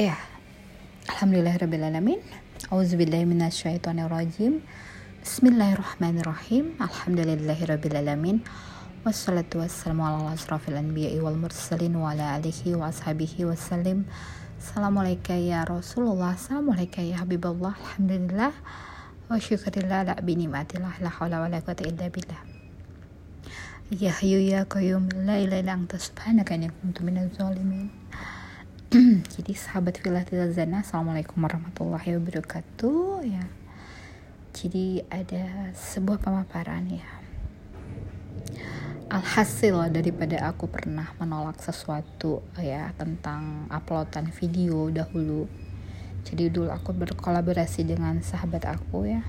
Ya, Alhamdulillahirrahmanirrahim Auzubillahiminasyaitonirrajim Bismillahirrahmanirrahim. Alhamdulillahirrahmanirrahim Wassalatu wassalamu ala asrafil anbiya'i wal mursalin Wa ala alihi wa ashabihi wassalim. Assalamualaikum ya Rasulullah. Assalamualaikum ya Habibullah. Alhamdulillah. Wa syukurillah la binimatillah La hawla wa la quwata illa billah. Ya hayu ya qayyum. La ilaha illa anta. Subhanaka inni kuntu minaz zalimin jadi sahabat villa zana assalamualaikum warahmatullahi wabarakatuh ya. Jadi ada sebuah pemaparan ya. Alhasil daripada aku pernah menolak sesuatu ya tentang uploadan video dahulu jadi dulu aku berkolaborasi dengan sahabat aku ya.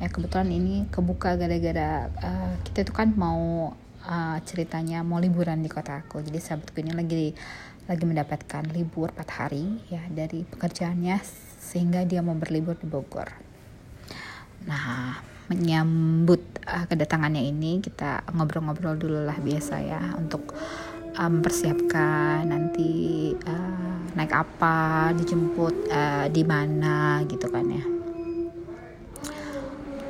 Ya kebetulan ini kebuka gara-gara uh, kita itu kan mau uh, ceritanya mau liburan di kota aku jadi sahabatku ini lagi lagi mendapatkan libur 4 hari ya dari pekerjaannya sehingga dia mau berlibur di Bogor. Nah, menyambut uh, kedatangannya ini kita ngobrol-ngobrol dulu lah biasa ya untuk mempersiapkan um, nanti uh, naik apa, dijemput uh, di mana gitu kan ya.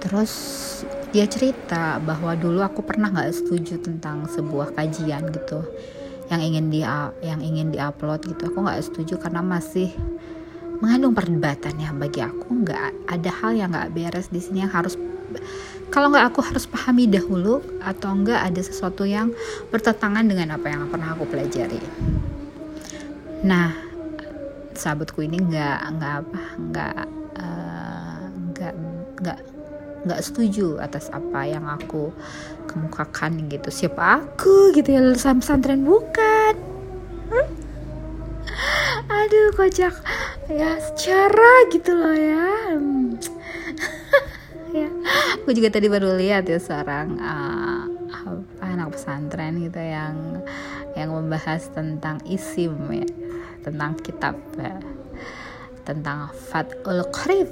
Terus dia cerita bahwa dulu aku pernah nggak setuju tentang sebuah kajian gitu yang ingin di yang ingin diupload gitu. Aku nggak setuju karena masih mengandung perdebatan ya bagi aku. Nggak ada hal yang nggak beres di sini yang harus kalau nggak aku harus pahami dahulu atau nggak ada sesuatu yang bertentangan dengan apa yang pernah aku pelajari. Nah sahabatku ini nggak nggak apa nggak uh, nggak nggak setuju atas apa yang aku kemukakan gitu. Siapa aku gitu ya lulusan pesantren bukan. Aduh kocak. Ya secara gitu loh ya. Ya. Aku juga tadi baru lihat ya seorang uh, anak pesantren gitu yang yang membahas tentang isim ya tentang kitab ya. tentang fatul qarib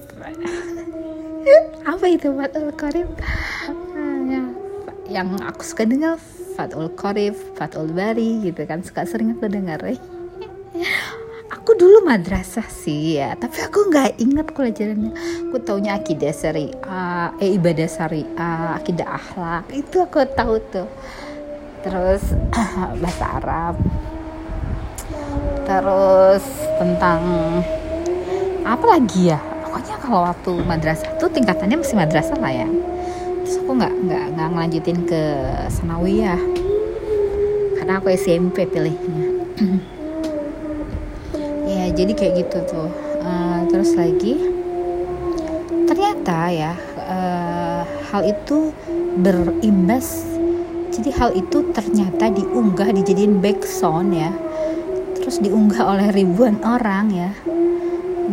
apa itu Fatul Qarib? Ah, ya, yang aku suka dengar Fatul Qarib Fatul Bari gitu kan. Suka sering aku dengar ya. aku dulu madrasah sih ya. Tapi aku nggak ingat pelajarannya. Aku taunya akidah syariah eh ibadah syariah akidah akhlak. Itu aku tahu tuh. Terus bahasa Arab. Terus tentang apa lagi ya kalau waktu madrasah tuh tingkatannya masih madrasah lah ya. Terus aku nggak nggak nggak ngelanjutin ke sanawiyah karena aku SMP pilihnya. Ya jadi kayak gitu tuh. Uh, terus lagi ternyata ya uh, hal itu berimbas. Jadi hal itu ternyata diunggah dijadiin backsound ya. Terus diunggah oleh ribuan orang ya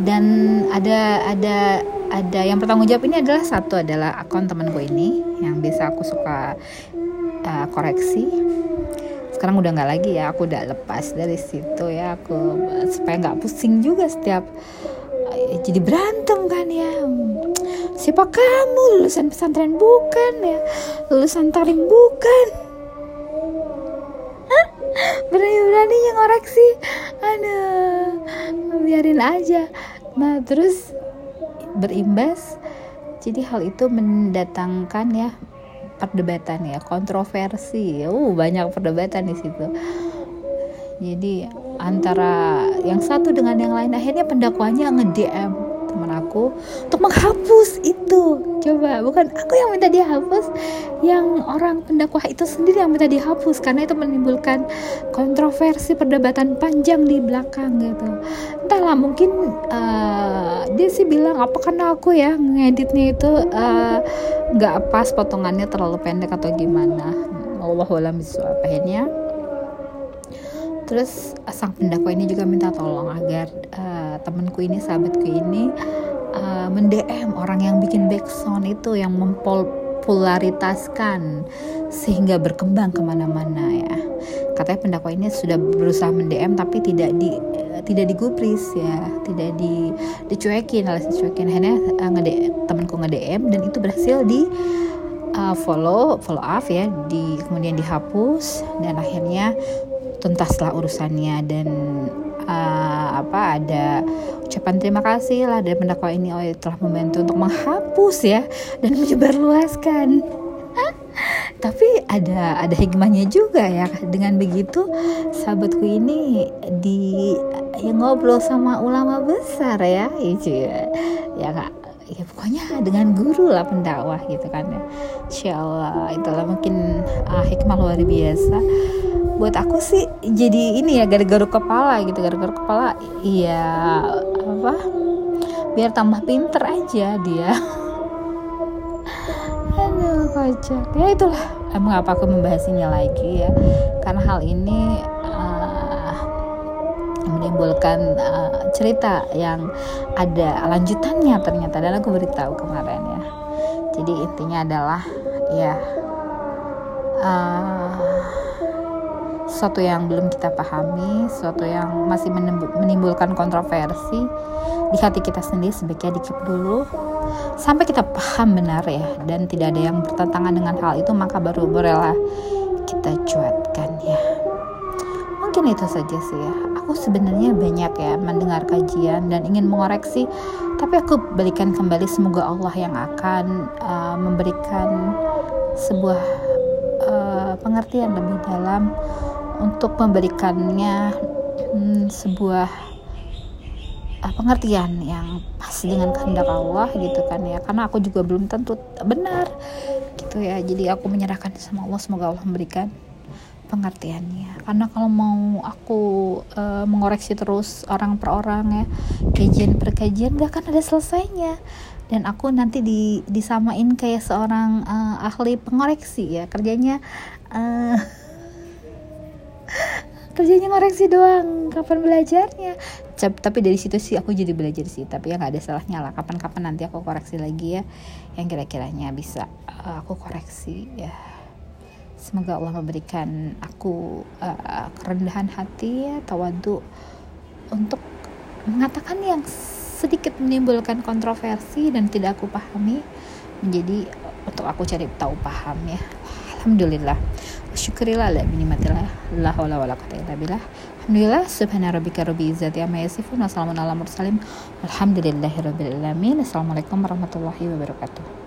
dan ada ada ada yang bertanggung jawab ini adalah satu adalah akun temanku ini yang bisa aku suka uh, koreksi. Sekarang udah nggak lagi ya aku udah lepas dari situ ya aku supaya nggak pusing juga setiap uh, jadi berantem kan ya. Siapa kamu? Lulusan pesantren bukan ya? Lulusan tarim bukan berani-berani yang ngoreksi aduh biarin aja. Nah terus berimbas. Jadi hal itu mendatangkan ya perdebatan ya kontroversi. Uh banyak perdebatan di situ. Jadi antara yang satu dengan yang lain akhirnya pendakwanya nge-DM teman aku untuk menghapus itu. Coba bukan aku yang minta dia hapus yang orang pendakwah itu sendiri yang minta dihapus karena itu menimbulkan kontroversi perdebatan panjang di belakang gitu. Entahlah mungkin uh, dia sih bilang apa karena aku ya ngeditnya itu eh, nggak uh, pas potongannya terlalu pendek atau gimana? Allah alam akhirnya terus sang pendakwa ini juga minta tolong agar uh, temanku ini sahabatku ini uh, mendm orang yang bikin backsound itu yang mempopularitaskan sehingga berkembang ke mana-mana ya. Katanya pendakwa ini sudah berusaha mendm tapi tidak di uh, tidak digubris ya. Tidak di dicuekin alias dicuekin. Akhirnya uh, ngede temanku nge DM dan itu berhasil di uh, follow follow up ya di kemudian dihapus dan akhirnya tuntaslah urusannya dan uh, apa ada ucapan terima kasih lah dari pendakwa ini oh telah membantu untuk menghapus ya dan menyebarluaskan. Tapi ada ada hikmahnya juga ya dengan begitu sahabatku ini di yang ngobrol sama ulama besar ya itu ya ya kak ya pokoknya dengan guru lah pendakwah gitu kan ya. Insya Allah itulah mungkin uh, hikmah luar biasa. Buat aku sih jadi ini ya garuk-garuk kepala gitu garuk-garuk kepala iya apa biar tambah pinter aja dia. Aduh kocak. Ya itulah. Emang apa aku membahasnya lagi ya? Karena hal ini menimbulkan uh, cerita yang ada lanjutannya ternyata dan aku beritahu kemarin ya. Jadi intinya adalah ya uh, sesuatu yang belum kita pahami, sesuatu yang masih menimbulkan kontroversi di hati kita sendiri sebaiknya dikip dulu. Sampai kita paham benar ya dan tidak ada yang bertentangan dengan hal itu maka baru bolehlah kita cuatkan ya. Mungkin itu saja sih ya aku sebenarnya banyak ya mendengar kajian dan ingin mengoreksi tapi aku berikan kembali semoga Allah yang akan uh, memberikan sebuah uh, pengertian lebih dalam untuk memberikannya hmm, sebuah uh, pengertian yang pas dengan kehendak Allah gitu kan ya. Karena aku juga belum tentu benar gitu ya. Jadi aku menyerahkan sama Allah semoga Allah memberikan pengertiannya. Karena kalau mau aku uh, mengoreksi terus orang per orang ya kajian per kajian gak akan ada selesainya. Dan aku nanti di, disamain kayak seorang uh, ahli pengoreksi ya kerjanya uh, kerjanya ngoreksi doang kapan belajarnya? Tapi dari situ sih aku jadi belajar sih tapi ya nggak ada salahnya lah kapan-kapan nanti aku koreksi lagi ya yang kira-kiranya bisa uh, aku koreksi ya semoga Allah memberikan aku uh, kerendahan hati ya tawadu untuk mengatakan yang sedikit menimbulkan kontroversi dan tidak aku pahami menjadi untuk aku cari tahu paham ya. Alhamdulillah. Syukurilah la binimatillah la haula wala quwata illa billah. Alhamdulillah subhana rabbika rabbil izzati amma yasifun wa salamun ala mursalin. Walhamdulillahi rabbil alamin. Assalamualaikum warahmatullahi wabarakatuh